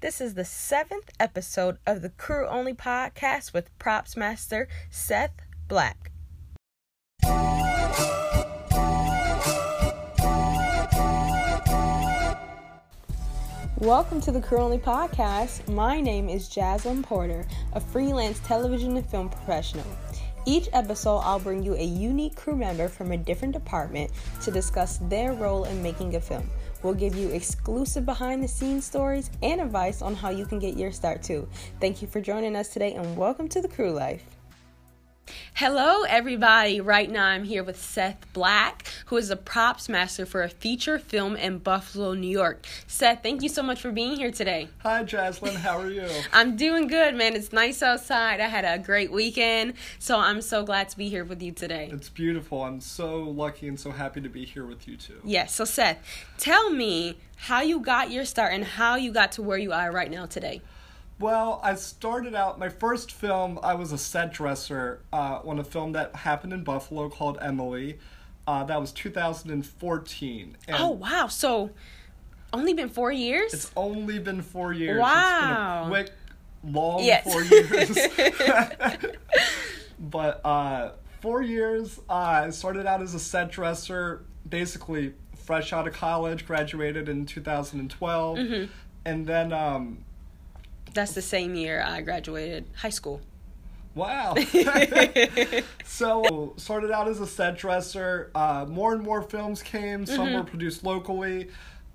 This is the seventh episode of the Crew Only podcast with props master Seth Black. Welcome to the Crew Only podcast. My name is Jasmine Porter, a freelance television and film professional. Each episode, I'll bring you a unique crew member from a different department to discuss their role in making a film. We'll give you exclusive behind the scenes stories and advice on how you can get your start too. Thank you for joining us today and welcome to the crew life. Hello, everybody. Right now, I'm here with Seth Black, who is a props master for a feature film in Buffalo, New York. Seth, thank you so much for being here today. Hi, Jaslyn. How are you? I'm doing good, man. It's nice outside. I had a great weekend, so I'm so glad to be here with you today. It's beautiful. I'm so lucky and so happy to be here with you too. Yes. So, Seth, tell me how you got your start and how you got to where you are right now today. Well, I started out my first film. I was a set dresser uh, on a film that happened in Buffalo called Emily. Uh, that was 2014. And oh wow! So only been four years. It's only been four years. Wow. It's been a quick, long Yes. four years. but uh, four years. Uh, I started out as a set dresser, basically fresh out of college. Graduated in 2012, Mm-hmm. and then. Um, That's the same year I graduated high school. Wow. so started out as a set dresser. Uh, more and more films came. Some Mm-hmm. were produced locally.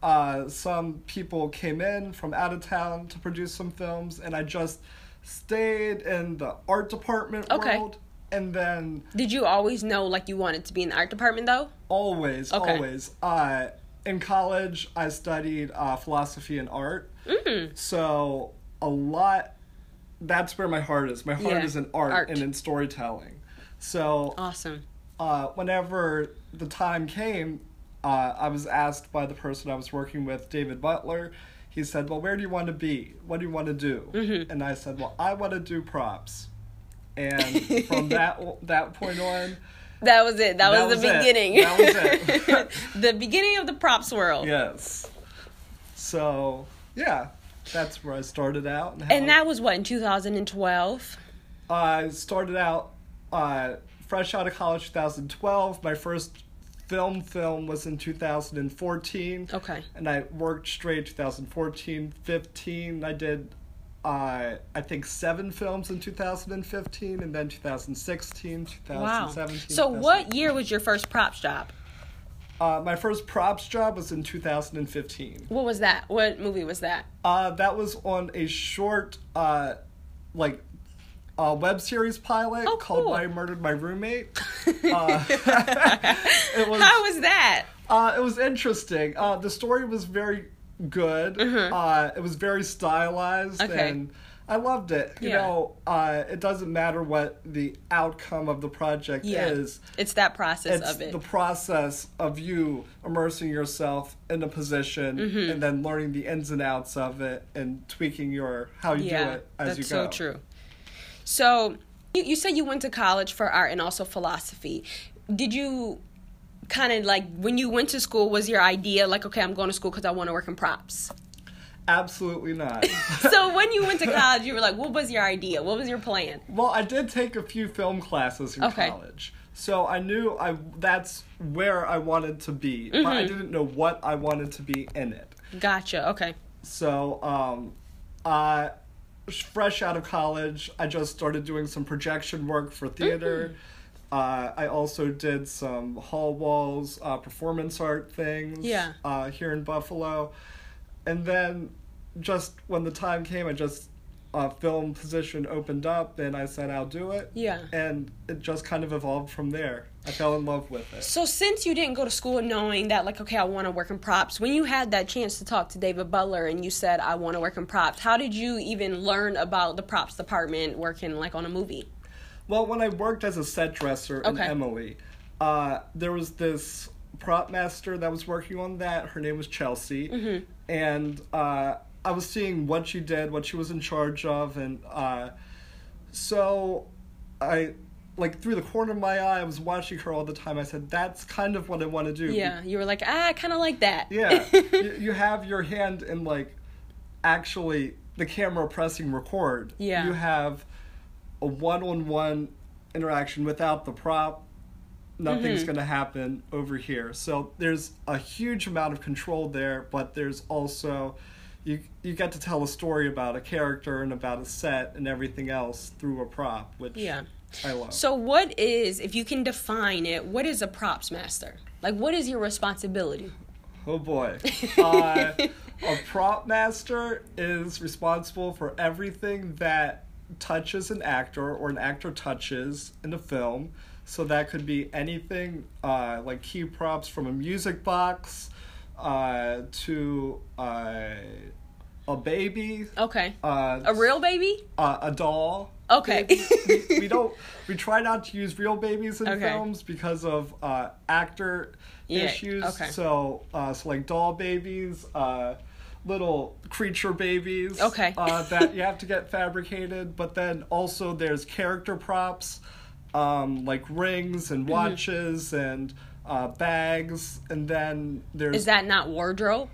Uh, some people came in from out of town to produce some films, and I just stayed in the art department Okay. world. And then Did you always know like you wanted to be in the art department though? always, Okay. always. Uh, in college, I studied uh, philosophy and art. Mm. So a lot. That's where my heart is. My heart Yeah, is in art, art. and in storytelling. So Awesome. uh, whenever the time came, uh, I was asked by the person I was working with, David Butler. He said, "Well, where do you want to be? What do you want to do?" Mm-hmm. And I said, "Well, I want to do props." And from that that point on, That was it. That, That was, the was it. beginning. That was it. the beginning of the props world. yes. So yeah, that's where I started out. And, And that was what in 2012. I started out uh, fresh out of college 2012. My first film film was in 2014. Okay. And I worked straight 2014, 15. I did, uh, I think, seven films in 2015, and then 2016, Wow. 2017. So what year was your first props job? Uh, my first props job was in 2015. What was that? What movie was that? Uh, that was on a short, uh, like, uh, web series pilot Oh, called cool. "I Murdered My Roommate." Uh, it was How was that? uh, it was interesting. Uh, the story was very good. Uh, it was very stylized, Mm-hmm. Okay. and I loved it. You Yeah. know, uh, it doesn't matter what the outcome of the project Yeah. is. It's that process It's of it. the process of you immersing yourself in a position Mm-hmm. and then learning the ins and outs of it and tweaking your how you do it as you go. that's so true. So you, you said you went to college for art and also philosophy. Did you kind of like when you went to school? Was your idea like, okay, I'm going to school because I want to work in props? Absolutely not. so when you went to college, you were like, what was your idea? What was your plan? Well, I did take a few film classes in Okay. college. So I knew I that's where I wanted to be, but Mm-hmm. I didn't know what I wanted to be in it. Gotcha. Okay. So um uh fresh out of college, I just started doing some projection work for theater. Mm-hmm. Uh, I also did some Hallwalls, uh, performance art things Yeah. uh, here in Buffalo. And then just when the time came, I just a film position opened up and I said I'll do it. Yeah. And it just kind of evolved from there. I fell in love with it. So since you didn't go to school knowing that like okay I want to work in props, when you had that chance to talk to David Butler and you said I want to work in props, how did you even learn about the props department working like on a movie? Well, when I worked as a set dresser in Emily, uh, there was this prop master that was working on that. Her name was Chelsea, Mm-hmm. And uh, I was seeing what she did, what she was in charge of, and uh, so I, like through the corner of my eye, I was watching her all the time. I said, "That's kind of what I want to do." Yeah, you were like ah, I kind of like that. Yeah, you, you have your hand in like actually the camera pressing record. Yeah. You have a one-on-one interaction without the prop. Nothing's Mm-hmm. going to happen over here. So there's a huge amount of control there, but there's also you you get to tell a story about a character and about a set and everything else through a prop, which Yeah. I love. So, what is, if you can define it, what is a props master? Like, what is your responsibility? Oh boy. Uh, a prop master is responsible for everything that touches an actor or an actor touches in a film. So that could be anything uh, like key props from a music box uh, to uh, a baby, Okay. uh, A real baby? uh, a doll. Okay. we, we don't. We try not to use real babies in Okay. films because of uh, actor Yeah, issues. okay. So, uh, so like doll babies, uh, little creature babies. Okay. Uh, that you have to get fabricated, but then also there's character props, um, like rings Mm-hmm. and watches and uh, bags, and then there's Is that not wardrobe?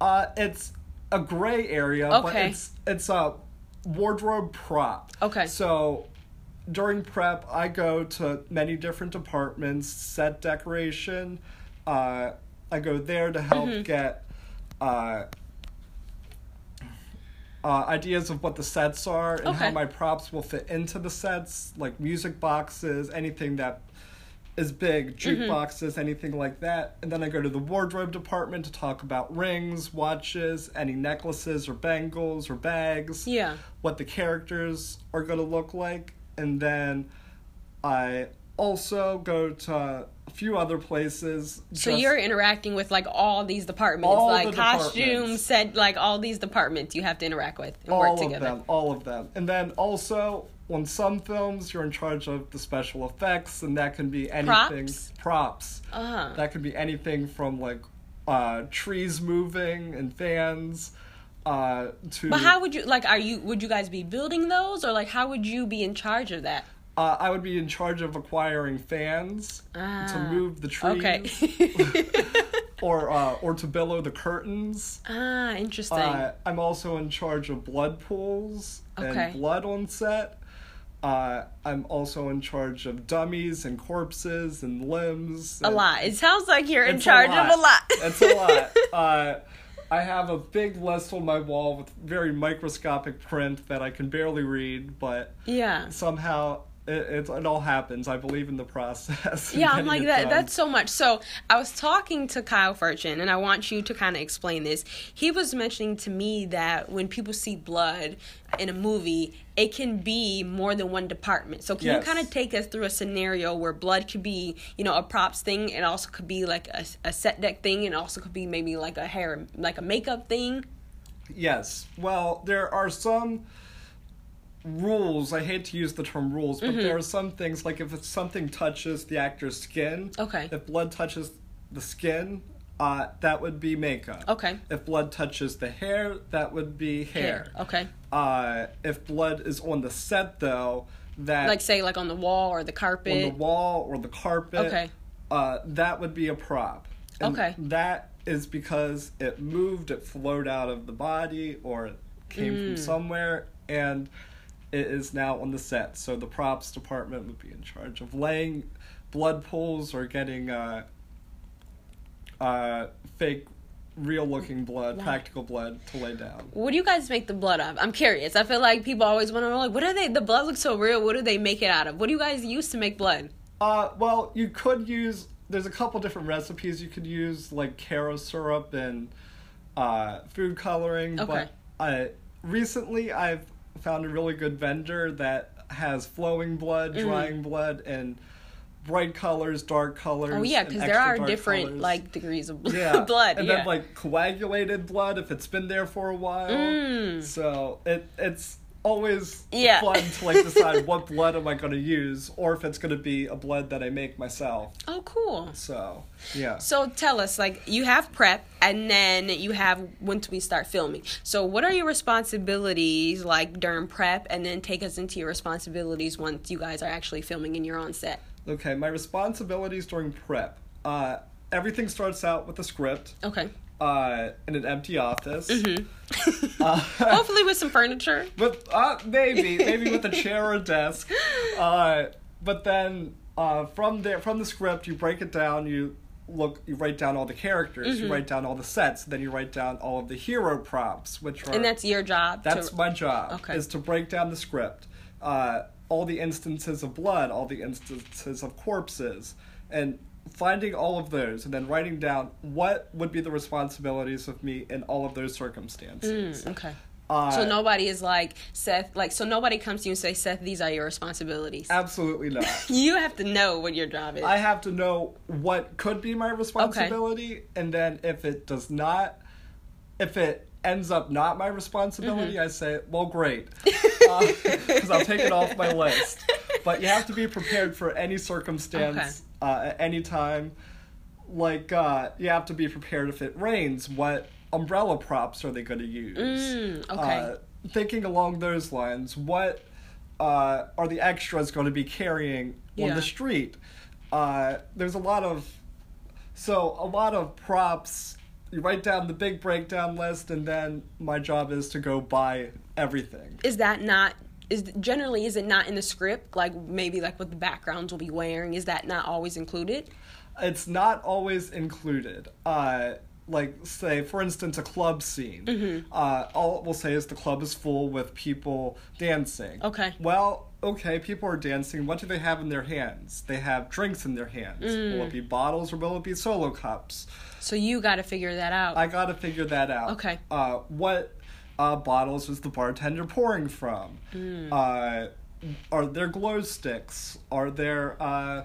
uh, it's a gray area, but it's it's a wardrobe prop. Okay. So during prep, I go to many different departments, set decoration. Uh, I go there to help Mm-hmm. get uh, uh, ideas of what the sets are and how my props will fit into the sets, like music boxes, anything that is big, Mm-hmm. jukeboxes, anything like that. And then I go to the wardrobe department to talk about rings, watches, any necklaces or bangles or bags Yeah. what the characters are going to look like and then i also go to few other places So just- you're interacting with like all these departments, All like the costumes, said like all these departments you have to interact with and all work of them all of them and then also on some films you're in charge of the special effects and that can be anything Props? props Uh-huh. that could be anything from like uh, trees moving and fans uh, to But how would you like? Are you would you guys be building those, or like how would you be in charge of that? Uh, I would be in charge of acquiring fans to Ah, move the trees Okay. or uh, or to billow the curtains. ah, interesting. Uh, I'm also in charge of blood pools Okay. and blood on set. Uh, I'm also in charge of dummies and corpses and limbs. a and- lot. It sounds like you're in charge of a lot. it's a lot. Uh, I have a big list on my wall with very microscopic print that I can barely read, but yeah. somehow it, it, it all happens. I believe in the process. Yeah, I'm like that. done. That's so much. So I was talking to Kyle Furchin, and I want you to kind of explain this. He was mentioning to me that when people see blood in a movie, it can be more than one department. So can you kind of take us through a scenario where blood could be, you know, a props thing, and also could be like a, a set deck thing, and also could be maybe like a hair, like a makeup thing. Yes. Well, there are some rules. I hate to use the term rules, but Mm-hmm. there are some things like if something touches the actor's skin. Okay. If blood touches the skin, uh, that would be makeup. Okay. If blood touches the hair, that would be hair. Okay. Uh, if blood is on the set, though, that Like say like on the wall or the carpet. on the wall or the carpet, Okay. uh, that would be a prop. And Okay. That is because it moved, it flowed out of the body, or it came Mm. from somewhere, and it is now on the set. So the props department would be in charge of laying blood pools or getting uh, uh, fake, real looking blood, Wow. practical blood to lay down. What do you guys make the blood of? I'm curious. I feel like people always want to know, like, what are they? The blood looks so real. What do they make it out of? What do you guys use to make blood? Uh, well, you could use. There's a couple different recipes you could use, like Karo syrup and uh, food coloring. Okay. But uh, recently, I've found a really good vendor that has flowing blood, Mm-hmm. drying blood, and bright colors, dark colors. Oh yeah, because there are different colors. like degrees of yeah, blood. and yeah. then like coagulated blood if it's been there for a while. Mm. So it it's always Yeah. fun to like decide what blood am I going to use, or if it's going to be a blood that I make myself. oh, cool. So yeah. So tell us, like, you have prep, and then you have when we start filming. So what are your responsibilities like during prep, and then take us into your responsibilities once you guys are actually filming and you're on set. Okay, my responsibilities during prep. Uh, everything starts out with the script. Okay. Uh, in an empty office. Mm-hmm. Uh, Hopefully with some furniture. But uh, maybe, maybe with a chair or a desk. Uh, but then uh, from there, from the script, you break it down. You look, you write down all the characters. Mm-hmm. You write down all the sets. Then you write down all of the hero props, which are And that's your job. that's to, my job. Okay. Is to break down the script, uh, all the instances of blood, all the instances of corpses, and finding all of those, and then writing down what would be the responsibilities of me in all of those circumstances. Mm, okay. Uh, So nobody is like Seth. Like so, nobody comes to you and say, Seth, these are your responsibilities. Absolutely not. you have to know what your job is. I have to know what could be my responsibility, and then if it does not, if it ends up not my responsibility, Mm-hmm. I say, well, great, because I'll take it off my list. But you have to be prepared for any circumstance uh, at any time. Like uh, you have to be prepared if it rains. What umbrella props are they going to use? Mm, okay. Uh, thinking along those lines, what uh, are the extras going to be carrying on the street? Uh, there's a lot of so a lot of props. You write down the big breakdown list, and then my job is to go buy everything. is that not? Is generally is it not in the script? Like maybe like what the backgrounds will be wearing. Is that not always included? It's not always included. Uh, like say, for instance, a club scene. Mm-hmm. Uh, all it will say is the club is full with people dancing. Okay. Well, okay, people are dancing. What do they have in their hands? They have drinks in their hands. Mm. Will it be bottles or will it be solo cups? So you got to figure that out. I gotta figure that out. Okay. Uh, what uh, bottles is the bartender pouring from? Hmm. Uh, are there glow sticks? Are there uh,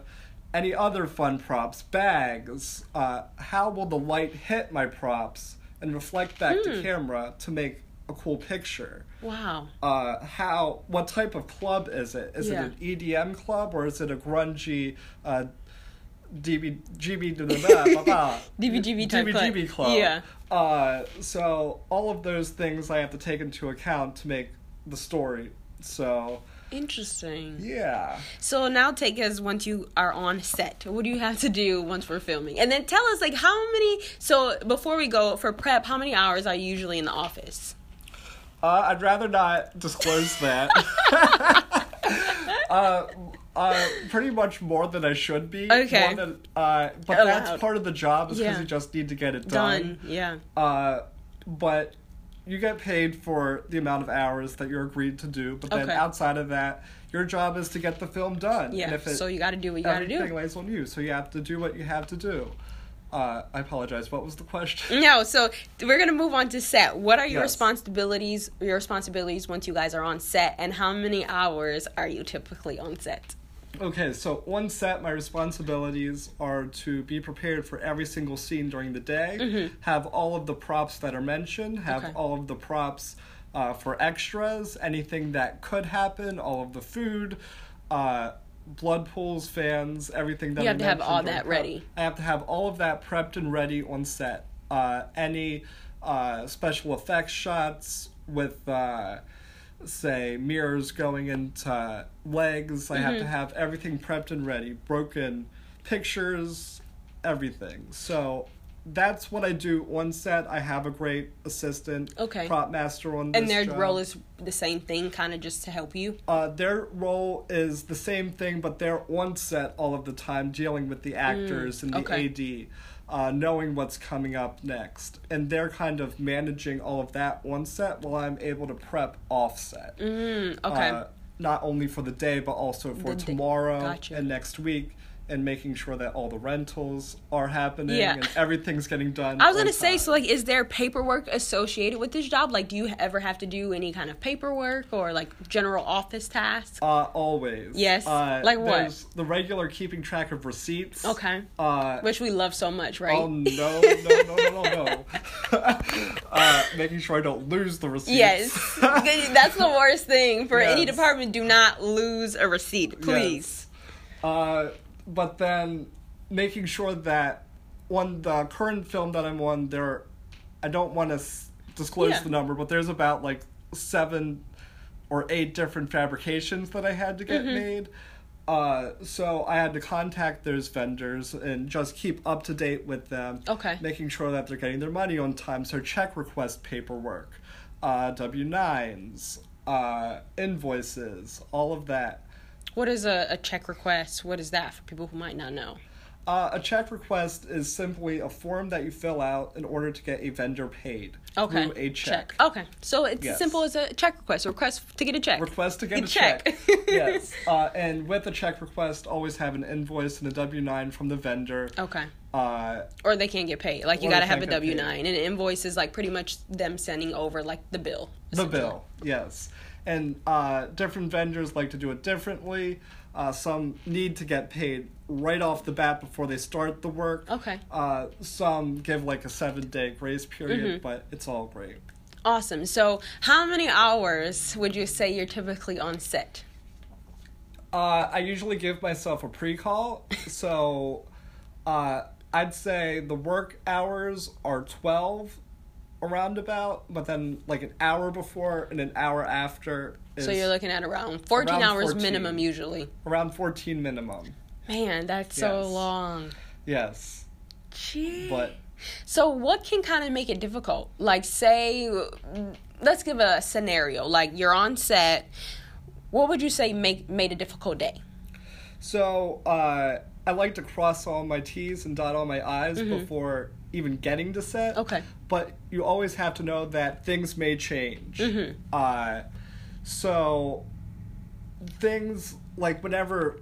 any other fun props? Bags? Uh, how will the light hit my props and reflect back Hmm. to camera to make a cool picture? wow. uh, how what type of club is it? Is Yeah. it an EDM club or is it a grungy uh, DB GB DBGB type club. Club? Yeah. Uh, so all of those things I have to take into account to make the story. So Interesting. yeah. So now take us once you are on set. What do you have to do once we're filming? And then tell us like how many so before we go for prep, how many hours are you usually in the office? Uh, I'd rather not disclose that. uh, uh, pretty much more than I should be. Okay. More than, uh, but Allowed. that's part of the job is because Yeah. you just need to get it done. Done. Yeah. Uh, but you get paid for the amount of hours that you're agreed to do. But then Okay. outside of that, your job is to get the film done. Yeah. And if it, so you got to do what you got to everything do. lays on you, so you have to do what you have to do. Uh, I apologize. What was the question? No, so we're gonna move on to set. What are your Yes. responsibilities? Your responsibilities once you guys are on set, and how many hours are you typically on set? Okay, so on set, my responsibilities are to be prepared for every single scene during the day, have all of the props that are mentioned, have Mm-hmm. Okay. all of the props uh, for extras, anything that could happen, all of the food, uh, blood pools, fans, everything that You I have to have all that prep. ready. I have to have all of that prepped and ready on set. Uh, any uh, special effects shots with. Uh, say mirrors going into legs. I Mm-hmm. have to have everything prepped and ready, broken pictures, everything. So that's what I do on set. I have a great assistant, Okay. prop master on this And their job. role is the same thing, kind of just to help you. Uh, their role is the same thing, but they're on set all of the time, dealing with the actors and the Mm, okay. AD, uh, knowing what's coming up next, and they're kind of managing all of that on set while I'm able to prep off set. Mm, okay. Uh, not only for the day, but also for The tomorrow gotcha. and next week, and making sure that all the rentals are happening Yeah. and everything's getting done. I was gonna say, so like, is there paperwork associated with this job? Like, do you ever have to do any kind of paperwork or like general office tasks? Uh, always. Yes. Uh, Like what? The regular keeping track of receipts. Okay. Uh, Which we love so much, right? Oh no no no no no no! uh, making sure I don't lose the receipts. Yes, that's the worst thing for any department. Do not lose a receipt, please. Uh, but then making sure that on the current film that I'm on, there, I don't want to s- disclose Yeah. the number, but there's about like seven or eight different fabrications that I had to get Mm-hmm. made. Uh, so I had to contact those vendors and just keep up to date with them. Okay. Making sure that they're getting their money on time. So check request paperwork, uh, W nines, uh, invoices, all of that. What is a, a check request? What is that for people who might not know? Uh, a check request is simply a form that you fill out in order to get a vendor paid Okay. through a check. Okay. So it's Yes. simple as a check request. A request to get a check. Request to get A a check. check. yes. Uh, and with a check request, always have an invoice and a W 9 from the vendor. Okay. Uh, Or they can't get paid. Like you got to have a W nine, and an invoice is like pretty much them sending over like the bill. the bill, yes. And uh, different vendors like to do it differently. Uh, some need to get paid right off the bat before they start the work. Okay. Uh, some give like a seven day grace period, Mm-hmm. but it's all great. Awesome. So how many hours would you say you're typically on set? Uh, I usually give myself a pre call, so uh, I'd say the work hours are 12 around about, but then like an hour before and an hour after is So you're looking at around 14 Around hours 14. minimum usually. around 14 minimum. Man, that's so long. Yes, Gee. but So what can kind of make it difficult? Like say let's give a scenario. Like you're on set. What would you say make made a difficult day? so uh, I like to cross all my T's and dot all my I's before even getting to set. Mm-hmm. Okay. But you always have to know that things may change. Mm-hmm. Uh, so things like whenever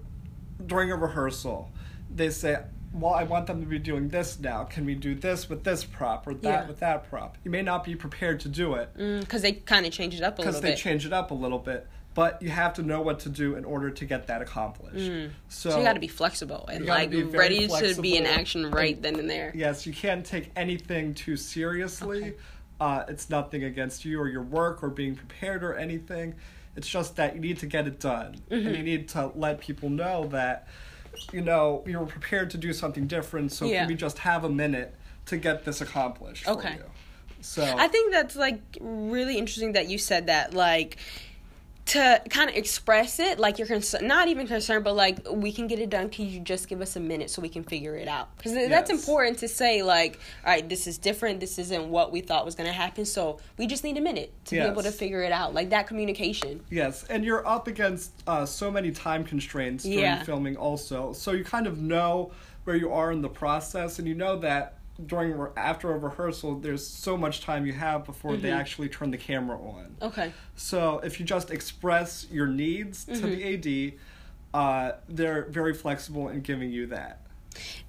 during a rehearsal, they say, "Well, I want them to be doing this now. Can we do this with this prop or that Yeah. with that prop?" You may not be prepared to do it Because they kind of change it up a little bit. because they change it up a little bit. But you have to know what to do in order to get that accomplished. So, Mm. so you got to be flexible and like ready to be in action right and- then and there. Yes, you can't take anything too seriously. Okay. Uh, it's nothing against you or your work or being prepared or anything. It's just that you need to get it done. Mm-hmm. And you need to let people know that, you know, you're prepared to do something different, so Yeah. can we just have a minute to get this accomplished Okay. for you? So, I think that's like really interesting that you said that. Like to kind of express it, like you're concerned, not even concerned, but like we can get it done. Can you just give us a minute so we can figure it out? Because that's important to say. Like, all right, this is different. This isn't what we thought was going to happen. So we just need a minute to be able to figure it out. Like that communication. Yes, and you're up against uh, so many time constraints during Yeah. filming, also. So you kind of know where you are in the process, and you know that during after a rehearsal, there's so much time you have before they actually turn the camera on. Okay. So if you just express your needs to the AD, uh, they're very flexible in giving you that.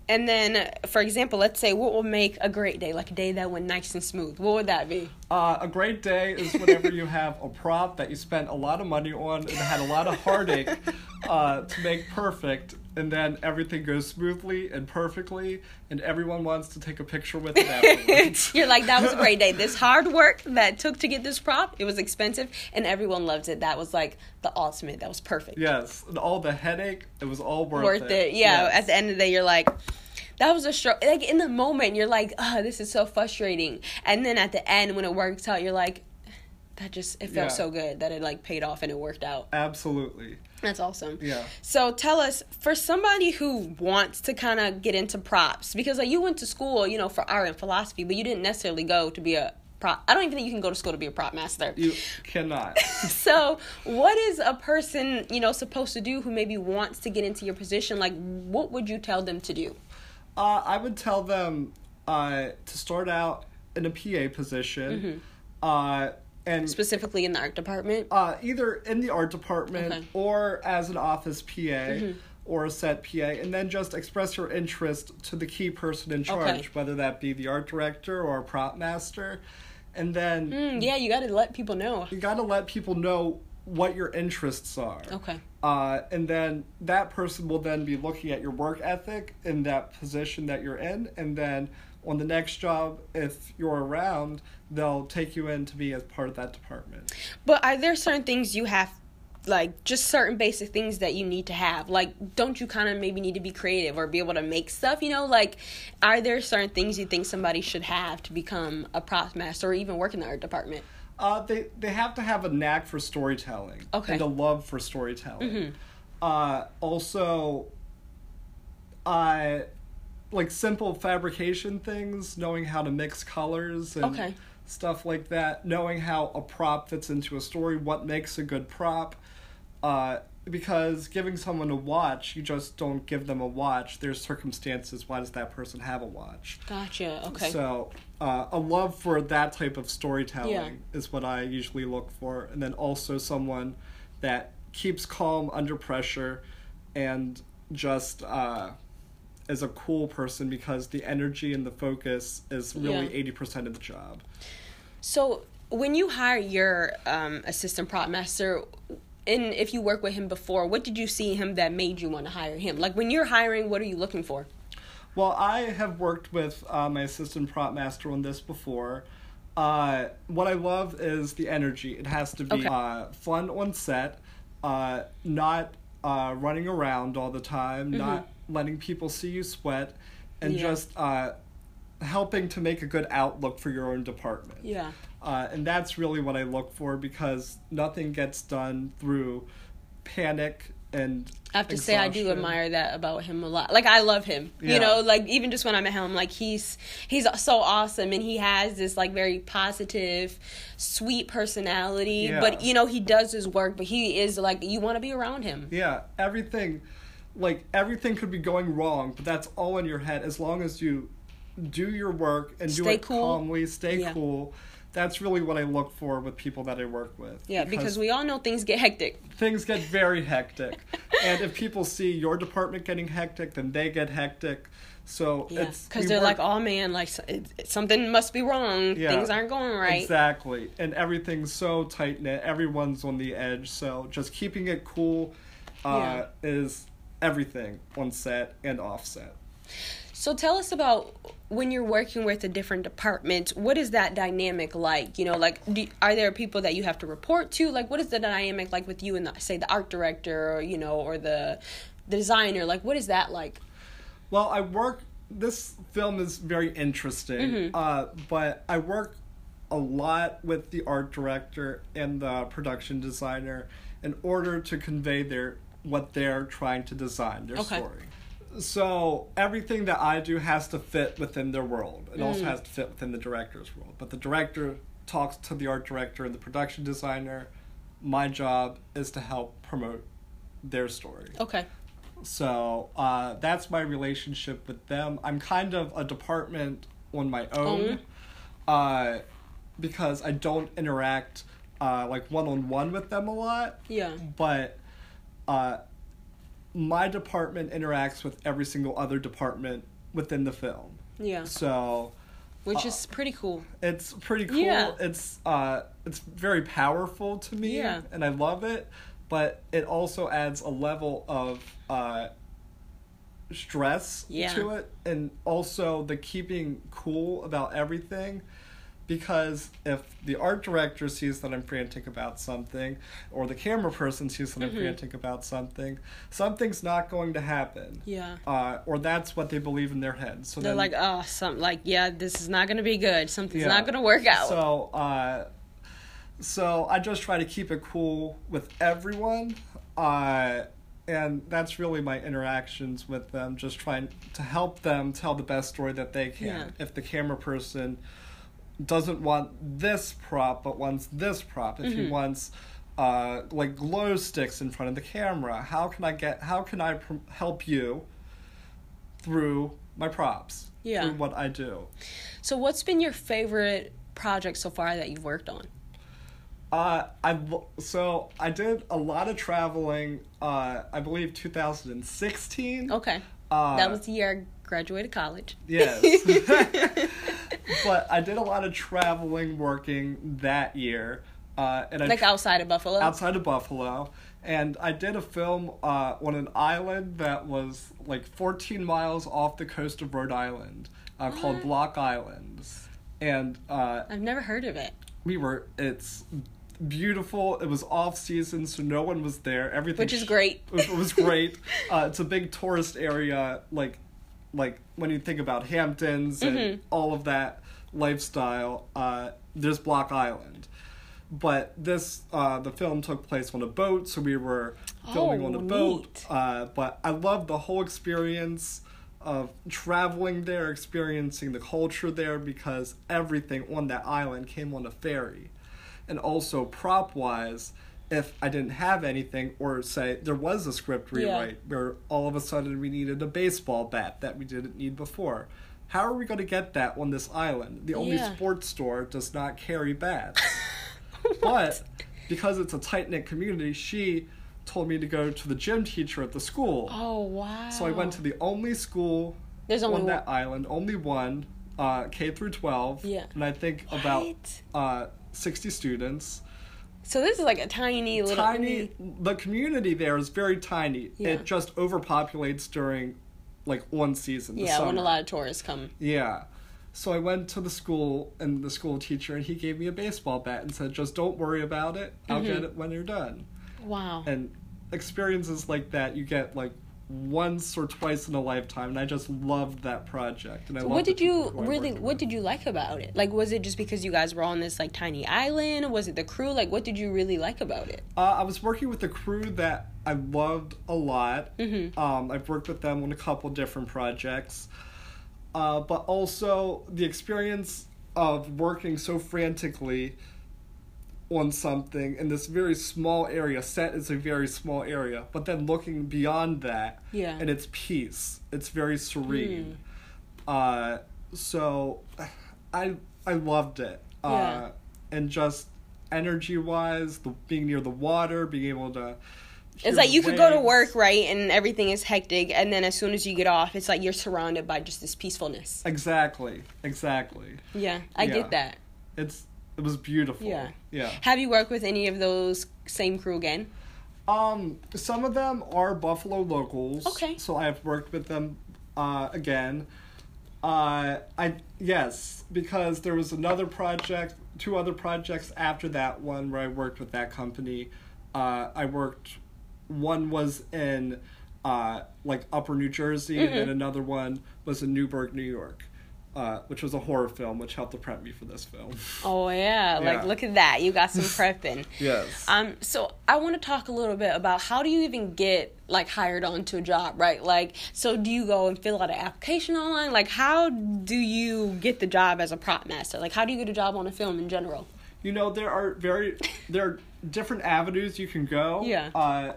And then, for example, let's say what will make a great day, like a day that went nice and smooth. What would that be? Uh, a great day is whenever you have a prop that you spent a lot of money on and had a lot of heartache uh, to make perfect, and then everything goes smoothly and perfectly, and everyone wants to take a picture with it afterwards. You're like, that was a great day. This hard work that took to get this prop, it was expensive, and everyone loved it. That was like the ultimate. That was perfect. yes, and all the headache, it was all worth, Worth it. Yeah. Yes. At the end of the day, you're like, that was a struggle. Like in the moment, you're like, oh, this is so frustrating. And then at the end, when it works out, you're like, that just, it felt Yeah. so good that it like paid off and it worked out. Absolutely. That's awesome. Yeah. So tell us, for somebody who wants to kind of get into props, because like you went to school, you know, for art and philosophy, but you didn't necessarily go to be a prop. I don't even think you can go to school to be a prop master. You cannot. so what is a person, you know, supposed to do who maybe wants to get into your position? Like, what would you tell them to do? Uh, I would tell them uh, to start out in a PA position, Mm-hmm. uh, and Specifically in the art department. uh, either in the art department Okay. or as an office PA Mm-hmm. or a set PA, and then just express your interest to the key person in charge, Okay. whether that be the art director or a prop master, and then Mm, yeah, you got to let people know. you got to let people know what your interests are. Okay. Uh, and then that person will then be looking at your work ethic in that position that you're in, and then on the next job, if you're around, they'll take you in to be as part of that department. But are there certain things you have, like just certain basic things that you need to have? Like, don't you kind of maybe need to be creative or be able to make stuff? You know, like, are there certain things you think somebody should have to become a prop master or even work in the art department? Uh, they they have to have a knack for storytelling Okay. and a love for storytelling. Mm-hmm. Uh, also, I like simple fabrication things, knowing how to mix colors and Okay. stuff like that, knowing how a prop fits into a story, what makes a good prop. Uh, because giving someone a watch, you just don't give them a watch. There's circumstances. Why does that person have a watch? Gotcha. Okay. So, uh, a love for that type of storytelling Yeah. is what I usually look for. And then also someone that keeps calm under pressure and just uh, is a cool person because the energy and the focus is really Yeah. 80% of the job. So when you hire your um, assistant prop master, and if you work with him before, what did you see him that made you want to hire him? Like when you're hiring, what are you looking for? Well, I have worked with uh, my assistant prop master on this before. Uh, what I love is the energy. It has to be Okay. uh, fun on set, uh, not uh, running around all the time, not letting people see you sweat, and. Yeah. just uh, helping to make a good outlook for your own department. Yeah. Uh, and that's really what I look for because nothing gets done through panic and. I have to say I do admire that about him a lot. Like I love him. Yeah. You know, like even just when I'm at him, like he's he's so awesome and he has this like very positive, sweet personality. Yeah. But you know, he does his work, but he is like you want to be around him. Yeah, everything, like everything could be going wrong, but that's all in your head. As long as you do your work and do it cool. calmly, stay Yeah. cool. That's really what I look for with people that I work with. Yeah, because we all know things get hectic. things get very hectic, and if people see your department getting hectic, then they get hectic. So Yeah, it's because they're work- like, "Oh man, like something must be wrong. Yeah. Things aren't going right." Exactly. And everything's so tight knit. Everyone's on the edge. So just keeping it cool uh, is everything on set and off set. So tell us about when you're working with a different department. What is that dynamic like? You know, like do, are there people that you have to report to? Like, what is the dynamic like with you and the, say the art director, or you know, or the, the designer? Like, what is that like? Well, I work. This film is very interesting, uh, but I work a lot with the art director and the production designer in order to convey their what they're trying to design their Okay. story. So everything that I do has to fit within their world. It also has to fit within the director's world. But the director talks to the art director and the production designer. My job is to help promote their story. Okay. So uh, that's my relationship with them. I'm kind of a department on my own uh, because I don't interact uh, like one on one with them a lot. Yeah. But uh, my department interacts with every single other department within the film. Yeah. So Which is pretty cool. it's pretty cool. Yeah. It's uh it's very powerful to me Yeah. and I love it, but it also adds a level of uh stress Yeah. to it and also the keeping cool about everything because if the art director sees that I'm frantic about something or the camera person sees that Mm-hmm. I'm frantic about something, something's not going to happen. Yeah. Uh, or that's what they believe in their head. So They're then, like, oh, some like, yeah, this is not gonna be good. Something's Yeah. not gonna work out. So, uh, so I just try to keep it cool with everyone, uh, and that's really my interactions with them. Just trying to help them tell the best story that they can. Yeah. If the camera person doesn't want this prop but wants this prop, if Mm-hmm. he wants uh, like glow sticks in front of the camera, how can I get? How can I pr- help you through my props? Yeah. Through what I do. so what's been your favorite project so far that you've worked on? Uh, I so I did a lot of traveling. Uh, I believe 2016. Okay. Uh, that was the year I graduated college. yes. but I did a lot of traveling, working that year, uh, and I like outside of Buffalo. outside of Buffalo. And I did a film uh, on an island that was like 14 miles off the coast of Rhode Island, uh, called Block Island. And uh, I've never heard of it. we were it's beautiful it was off season so no one was there everything Which is great. it was, it was great uh, it's a big tourist area like like when you think about hamptons and Mm-hmm. all of that lifestyle uh, there's block island but this uh, the film took place on a boat, so we were filming Oh, on a boat. Uh, but I loved the whole experience of traveling there, experiencing the culture there, because everything on that island came on a ferry, and also prop wise. If I didn't have anything, or say there was a script Yeah. rewrite where all of a sudden we needed a baseball bat that we didn't need before, how are we going to get that on this island? The only Yeah. sports store does not carry bats. But because it's a tight knit community, she told me to go to the gym teacher at the school. Oh wow. So I went to the only school There's only on one. that island, only one, uh, K through 12. Yeah. And I think about uh, 60 students. So this is like a tiny little Tiny, the community there is very tiny. Yeah. It just overpopulates during like one season. Yeah, when a lot of tourists come. Yeah. So I went to the school and the school teacher and he gave me a baseball bat and said, just don't worry about it. I'll Mm-hmm. get it when you're done. Wow. And experiences like that you get like once or twice in a lifetime and I just loved that project. And I So what did you people who I really what with. did you like about it? Like was it just because you guys were on this like tiny island? Was it the crew? Like what did you really like about it? Uh, I was working with a crew that I loved a lot. Mhm. Um, I've worked with them on a couple different projects. Uh, but also the experience of working so frantically on something in this very small area. Set is a very small area, but then looking beyond that, Yeah. and it's peace. It's very serene. Uh, so I I loved it. Uh, Yeah. and just energy wise, the being near the water, being able to. It's like you could go to work, right, and everything is hectic, and then as soon as you get off, it's like you're surrounded by just this peacefulness. Exactly. Exactly. Yeah, I Yeah. get that. It's it was beautiful. Yeah. Yeah. Have you worked with any of those same crew again? Um, some of them are Buffalo locals. Okay. So I have worked with them uh, again. Uh, I yes, because there was another project, two other projects after that one where I worked with that company. Uh, I worked. One was in uh, like Upper New Jersey, and then another one was in Newburgh, New York, uh, which was a horror film, which helped to prep me for this film. Oh yeah, like look at that. You got some prepping. Yes. Um, so I want to talk a little bit about how do you even get like hired onto a job, right? Like, so do you go and fill out an application online? Like, how do you get the job as a prop master? Like, how do you get a job on a film in general? you know there are very there are different avenues you can go Yeah. uh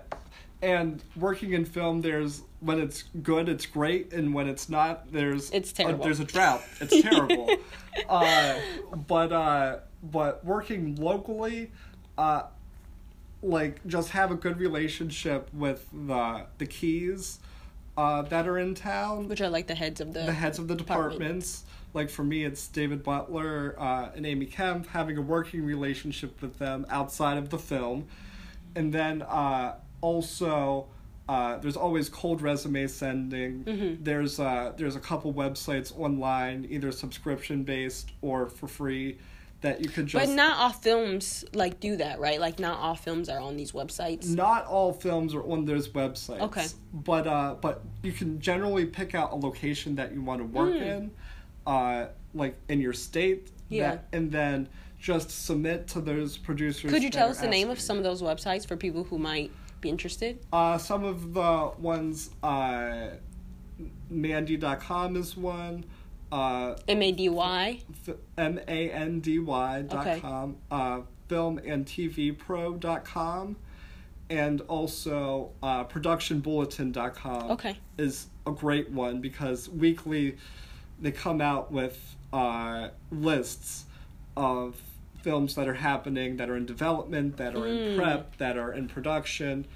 and working in film there's when it's good it's great and when it's not there's It's a- terrible. there's a drought it's terrible uh but uh but working locally uh like just have a good relationship with the the keys uh that are in town Which are like the heads of the, the heads of the department. departments. Like for me, it's David Butler uh, and Amy Kemp having a working relationship with them outside of the film, and then uh, also uh, there's always cold resume sending. Mm-hmm. There's uh, there's a couple websites online, either subscription based or for free, that you could just. But not all films like do that, right? Like not all films are on these websites. not all films are on those websites. Okay. But uh, but you can generally pick out a location that you want to work Mm. in, uh, like in your state. Yeah. That, and then just submit to those producers. Could you tell us the name of some of those websites for people who might be interested? Uh, some of the ones, uh, Mandy.com is one. Uh, M A D Y. M A N D Y dot Okay. com, uh, film and TV pro dot com, and also uh, productionbulletin.com Okay. is a great one because weekly they come out with uh, lists of films that are happening, that are in development, that are in prep, that are in production.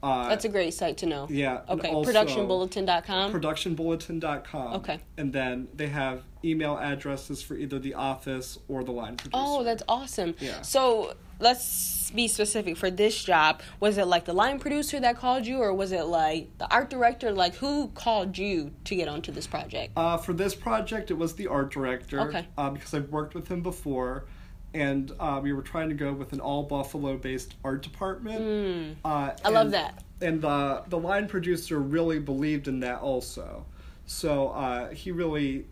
Uh, That's a great site to know. yeah. Okay. Productionbulletin.com. productionbulletin.com. Okay. And then they have email addresses for either the office or the line producer. Oh, that's awesome. Yeah. So let's be specific for this job. Was it like the line producer that called you, or was it like the art director? Like, who called you to get onto this project? Uh, for this project, it was the art director. Okay. Uh, because I've worked with him before, and uh, we were trying to go with an all Buffalo-based art department. Uh, Hmm. I love that. And the the line producer really believed in that also, so uh, he really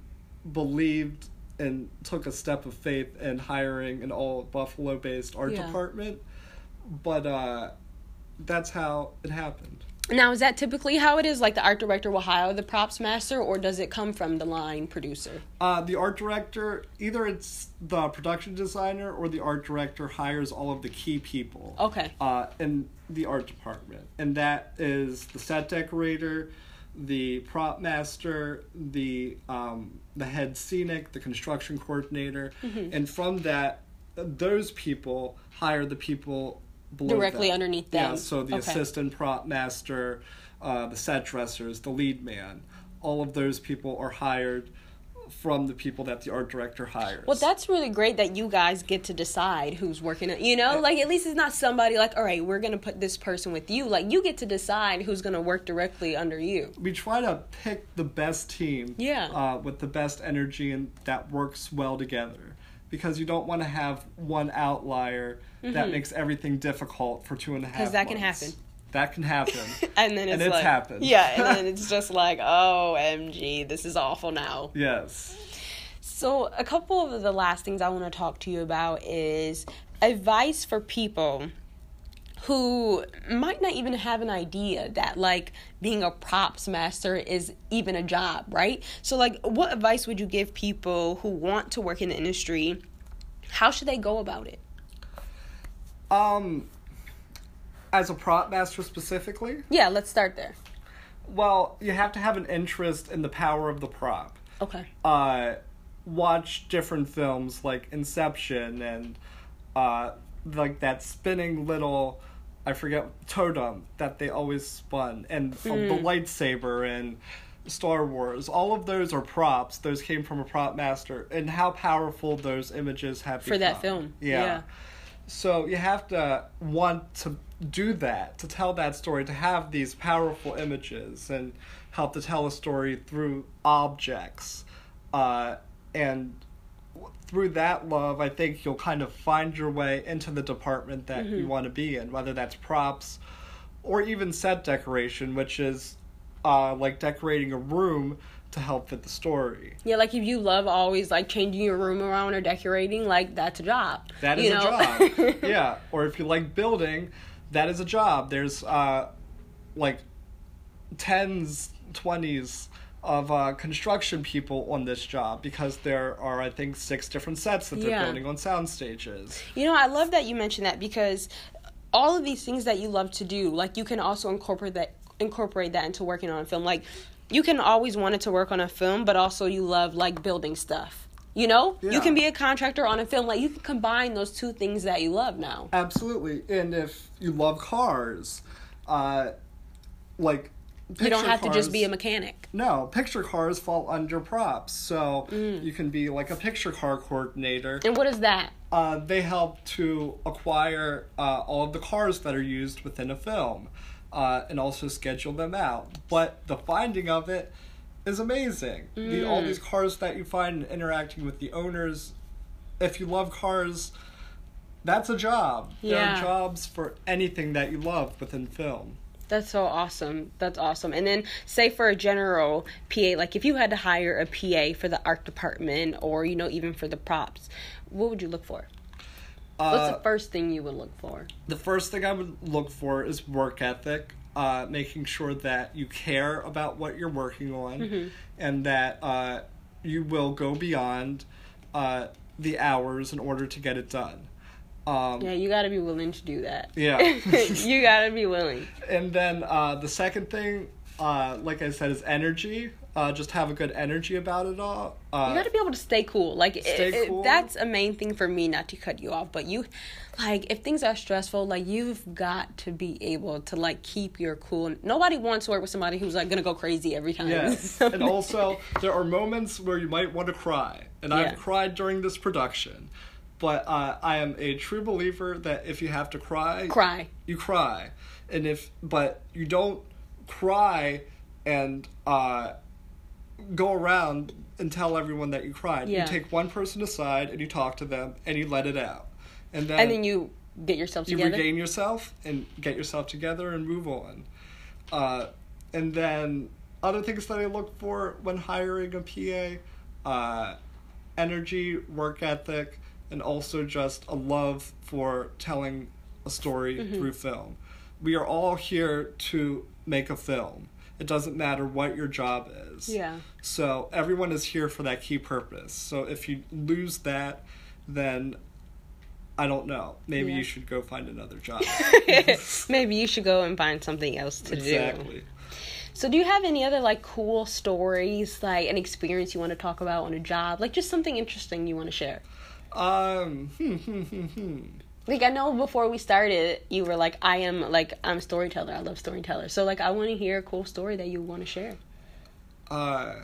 believed and took a step of faith in hiring an all Buffalo based art Yeah. department. But uh, that's how it happened. Now, is that typically how it is? Like the art director will hire the props master, or does it come from the line producer? Uh, the art director, either it's the production designer or the art director hires all of the key people. Okay. Uh, in the art department, and that is the set decorator, the prop master, the um, the head scenic, the construction coordinator, Mm-hmm. and from that, those people hire the people Directly them. underneath them. Yeah, so the Okay. assistant prop master, uh, the set dressers, the lead man, all of those people are hired from the people that the art director hires. Well, that's really great that you guys get to decide who's working. You know, like at least it's not somebody like, all right, we're gonna put this person with you. Like you get to decide who's gonna work directly under you. we try to pick the best team Yeah. uh, with the best energy and that works well together because you don't want to have one outlier that makes everything difficult for two and a half Mm-hmm. 'Cause that can happen. that can happen And then it's, And it's like, happened. Yeah, and then it's just like, oh, MG, this is awful now. yes So, a couple of the last things I want to talk to you about is advice for people who might not even have an idea that like being a props master is even a job, right? So, like, what advice would you give people who want to work in the industry? How should they go about it? um as a prop master specifically Yeah, let's start there. well you have to have an interest in the power of the prop Okay. uh, watch different films like Inception and uh, like that spinning little, I forget, totem that they always spun, and uh, the lightsaber and Star Wars. All of those are props. Those came from a prop master, and how powerful those images have For that film. Yeah. Yeah. So you have to want to do that, to tell that story, to have these powerful images and help to tell a story through objects. Uh, and through that love, I think you'll kind of find your way into the department that you want to be in, whether that's props or even set decoration, which is uh, like decorating a room to help fit the story. Yeah, like if you love always like changing your room around or decorating, like that's a job. That is you a job. yeah. Or if you like building, that is a job. There's uh like tens, twenties of uh, construction people on this job because there are I think six different sets that they're Yeah. building on sound stages. You know, I love that you mentioned that because all of these things that you love to do, like you can also incorporate that incorporate that into working on a film. Like you can always wanted to work on a film, but also you love like building stuff. You know, you can be a contractor on a film. Like you can combine those two things that you love now. Absolutely. And if you love cars, uh like You don't have to just be a mechanic. No, picture cars fall under props. So Mm. you can be like a picture car coordinator. And what is that? uh, they help to acquire uh, all of the cars that are used within a film uh, and also schedule them out. But the finding of it is amazing. The, all Mm. these cars that you find interacting with the owners, if you love cars, that's a job. There are jobs for anything that you love within film. That's so awesome. That's awesome. And then, say for a general PA, like if you had to hire a PA for the art department or, you know, even for the props, what would you look for? What's Uh, the first thing you would look for? the first thing I would look for is work ethic, uh, making sure that you care about what you're working on, Mm-hmm. and that uh, you will go beyond uh, the hours in order to get it done. Um, Yeah, you got to be willing to do that. Yeah. you got to be willing. And then uh, the second thing, uh, like I said, is energy. Uh, just have a good energy about it all. Uh, You got to be able to stay cool. Like Stay it- it- that's a main thing for me. Not to cut you off, but you, like, if things are stressful, like you've got to be able to like keep your cool. Nobody wants to work with somebody who's like gonna go crazy every time. Yes. and also, there are moments where you might want to cry. And Yeah. I've cried during this production. But uh, I am a true believer that if you have to cry, cry. you cry. And if, but you don't cry and uh, go around and tell everyone that you cried. Yeah. You take one person aside and you talk to them and you let it out. And then, And then you get yourself you together. regain yourself and get yourself together and move on. Uh, and then other things that I look for when hiring a PA, uh, energy, work ethic, and also just a love for telling a story Mm-hmm. through film. We are all here to make a film. It doesn't matter what your job is. Yeah. So everyone is here for that key purpose. So if you lose that, then I don't know. Maybe Yeah. you should go find another job. Maybe you should go and find something else to do. exactly. So, do you have any other like cool stories, like an experience you want to talk about on a job, like just something interesting you want to share? Um. Hmm, hmm, hmm, hmm. Like I know before we started, you were like, "I am like I'm a storyteller. I love storytellers." So, like, I want to hear a cool story that you want to share. Uh,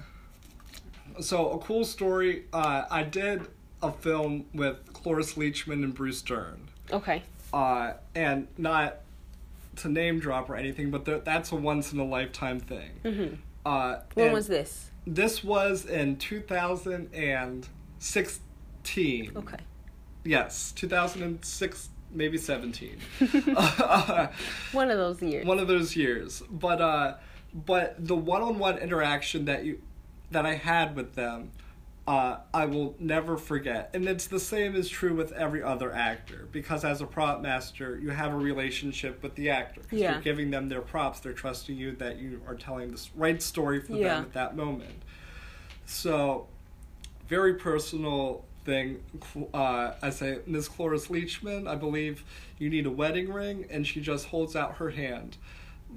so a cool story. Uh, I did a film with Cloris Leachman and Bruce Dern. Okay. Uh, and not to name drop or anything, but th- that's a once in a lifetime thing. Mm-hmm. Uh, When was this? This was in 2016. Okay. Yes, 2006, maybe 17. One of those years. one of those years but uh but the one-on-one interaction that you that i had with them uh i will never forget and it's the same is true with every other actor because as a prop master you have a relationship with the actor Yeah. you're giving them their props they're trusting you that you are telling the right story for Yeah. them at that moment so very personal thing. Uh, I say, Miss Cloris Leachman, I believe you need a wedding ring, and she just holds out her hand.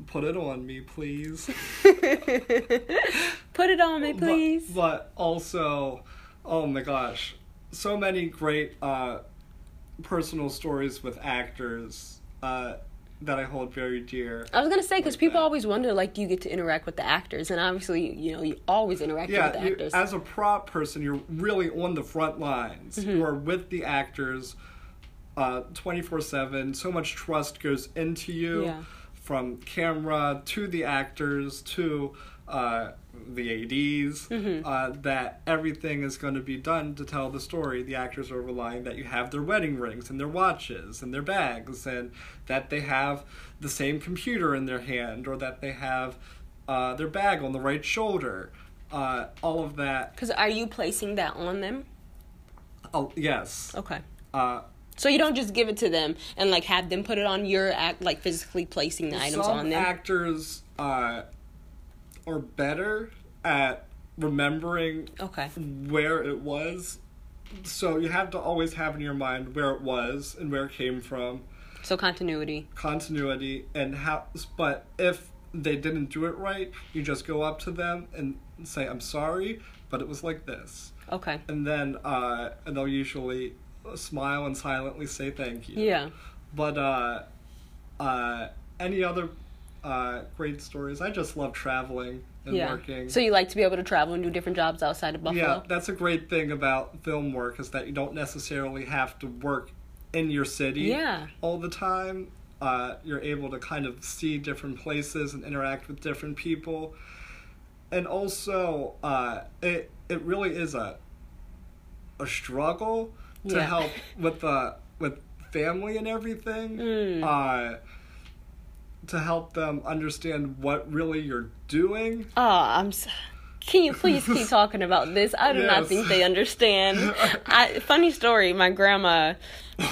Put it on me, please. Put it on me, But- please. But, also, oh my gosh, so many great uh, personal stories with actors uh, that I hold very dear. I was gonna say because like people that. always wonder, like, do you get to interact with the actors, and obviously, you know, you always interact with Yeah, the you, actors. as a prop person, you're really on the front lines. Mm-hmm. You are with the actors twenty four seven. So much trust goes into you, Yeah. from camera to the actors to uh, the ads. Mm-hmm. Uh, that everything is going to be done to tell the story. The actors are relying that you have their wedding rings and their watches and their bags, and that they have the same computer in their hand, or that they have uh, their bag on the right shoulder. Uh, all of that. Because are you placing that on them? Oh, yes. Okay. Uh, So you don't just give it to them and like have them put it on your act, like physically placing the items on them. actors uh, are better at remembering okay. where it was. So you have to always have in your mind where it was and where it came from, So continuity. continuity, and how. But if they didn't do it right, you just go up to them and say, "I'm sorry, but it was like this," Okay. and then uh, and they'll usually smile and silently say thank you. Yeah. But uh, uh, any other uh, great stories? I just love traveling and Yeah. working. So you like to be able to travel and do different jobs outside of Buffalo? yeah, that's a great thing about film work is that you don't necessarily have to work in your city Yeah. all the time. Uh, you're able to kind of see different places and interact with different people, and also uh, it it really is a a struggle to Yeah. help with the with family and everything. Mm. Uh, to help them understand what really you're doing. Oh, I'm. So- Can you please keep talking about this? I do not think they understand. I, funny story. My grandma,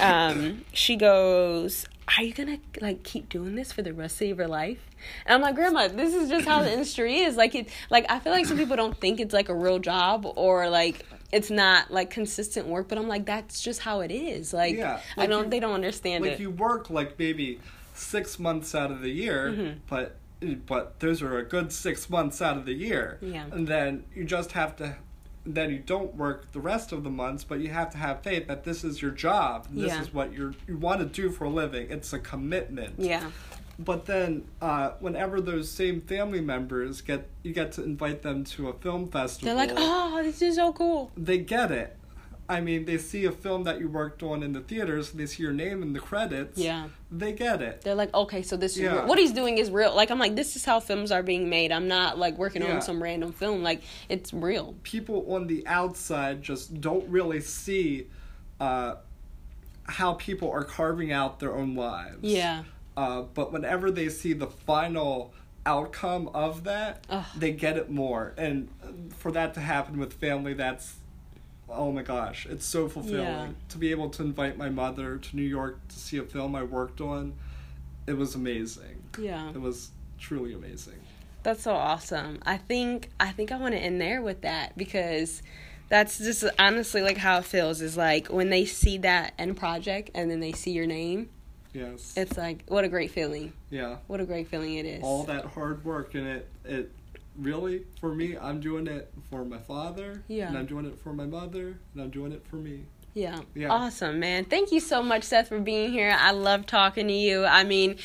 um, she goes, "Are you gonna like keep doing this for the rest of your life?" And I'm like, "Grandma, this is just how the industry is. Like it. Like I feel like some people don't think it's like a real job or like." It's not like consistent work, but I'm like that's just how it is. Like Yeah, I don't, you- they don't understand it. like you work like maybe six months out of the year, Mm-hmm. but but those are a good six months out of the year. Yeah. And then you just have to then you don't work the rest of the months, but you have to have faith that this is your job. This Yeah. is what you're you want to do for a living. It's a commitment. yeah, But then, uh, whenever those same family members get, you get to invite them to a film festival. they're like, "Oh, this is so cool." they get it. I mean, they see a film that you worked on in the theaters. They see your name in the credits. Yeah. They get it. They're like, okay, so this is Yeah. real. what he's doing is real. Like I'm like, this is how films are being made. I'm not like working Yeah. on some random film. Like it's real. People on the outside just don't really see uh, how people are carving out their own lives. Yeah. Uh, but whenever they see the final outcome of that, Ugh. they get it more. And for that to happen with family, that's oh my gosh, it's so fulfilling Yeah. to be able to invite my mother to New York to see a film I worked on. It was amazing. Yeah. It was truly amazing. That's so awesome. I think I think I want to end there with that because that's just honestly like how it feels is like when they see that end project and then they see your name, Yes. it's like what a great feeling. yeah. What a great feeling it is. All that hard work and it it really for me I'm doing it for my father. Yeah. And I'm doing it for my mother and I'm doing it for me. Yeah. Yeah. Awesome, man. Thank you so much, Seth, for being here. I love talking to you. I mean,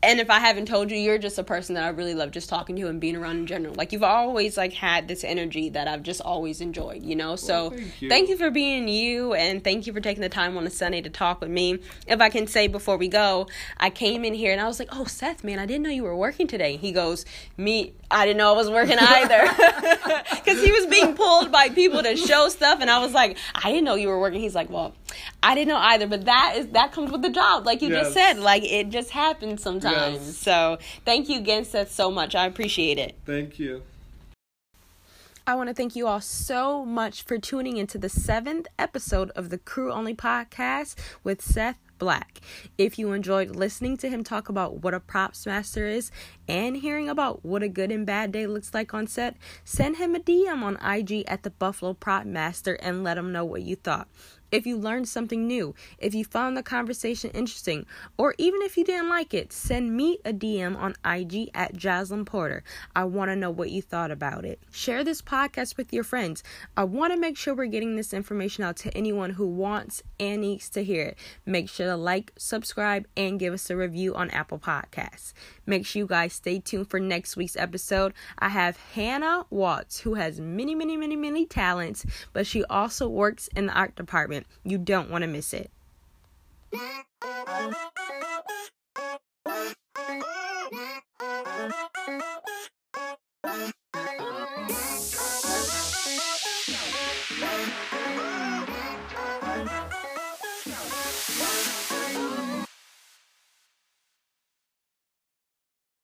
and if I haven't told you, you're just a person that I really love just talking to and being around in general. Like you've always like had this energy that I've just always enjoyed, you know? So thank you. for being you and thank you for taking the time on a Sunday to talk with me. If I can say before we go, I came in here and I was like, "Oh, Seth, man, I didn't know you were working today." He goes, "Me, I didn't know I was working either." Cuz he was being pulled by people to show stuff and I was like, "I didn't know you were working." He's like, "Well, I didn't know either, but that is that comes with the job, like you just said. Like it just happens sometimes." Yes. So, thank you again, Seth, so much. I appreciate it. Thank you. I want to thank you all so much for tuning into the seventh episode of the Crew Only podcast with Seth Black. If you enjoyed listening to him talk about what a props master is and hearing about what a good and bad day looks like on set, send him a DM on IG at the Buffalo Prop Master and let him know what you thought. If you learned something new, if you found the conversation interesting, or even if you didn't like it, send me a DM on IG at Jaslyn Porter. I want to know what you thought about it. Share this podcast with your friends. I want to make sure we're getting this information out to anyone who wants and needs to hear it. Make sure to like, subscribe, and give us a review on Apple Podcasts. Make sure you guys stay tuned for next week's episode. I have Hannah Watts, who has many, many, many, many talents, but she also works in the art department moment. You don't want to miss it.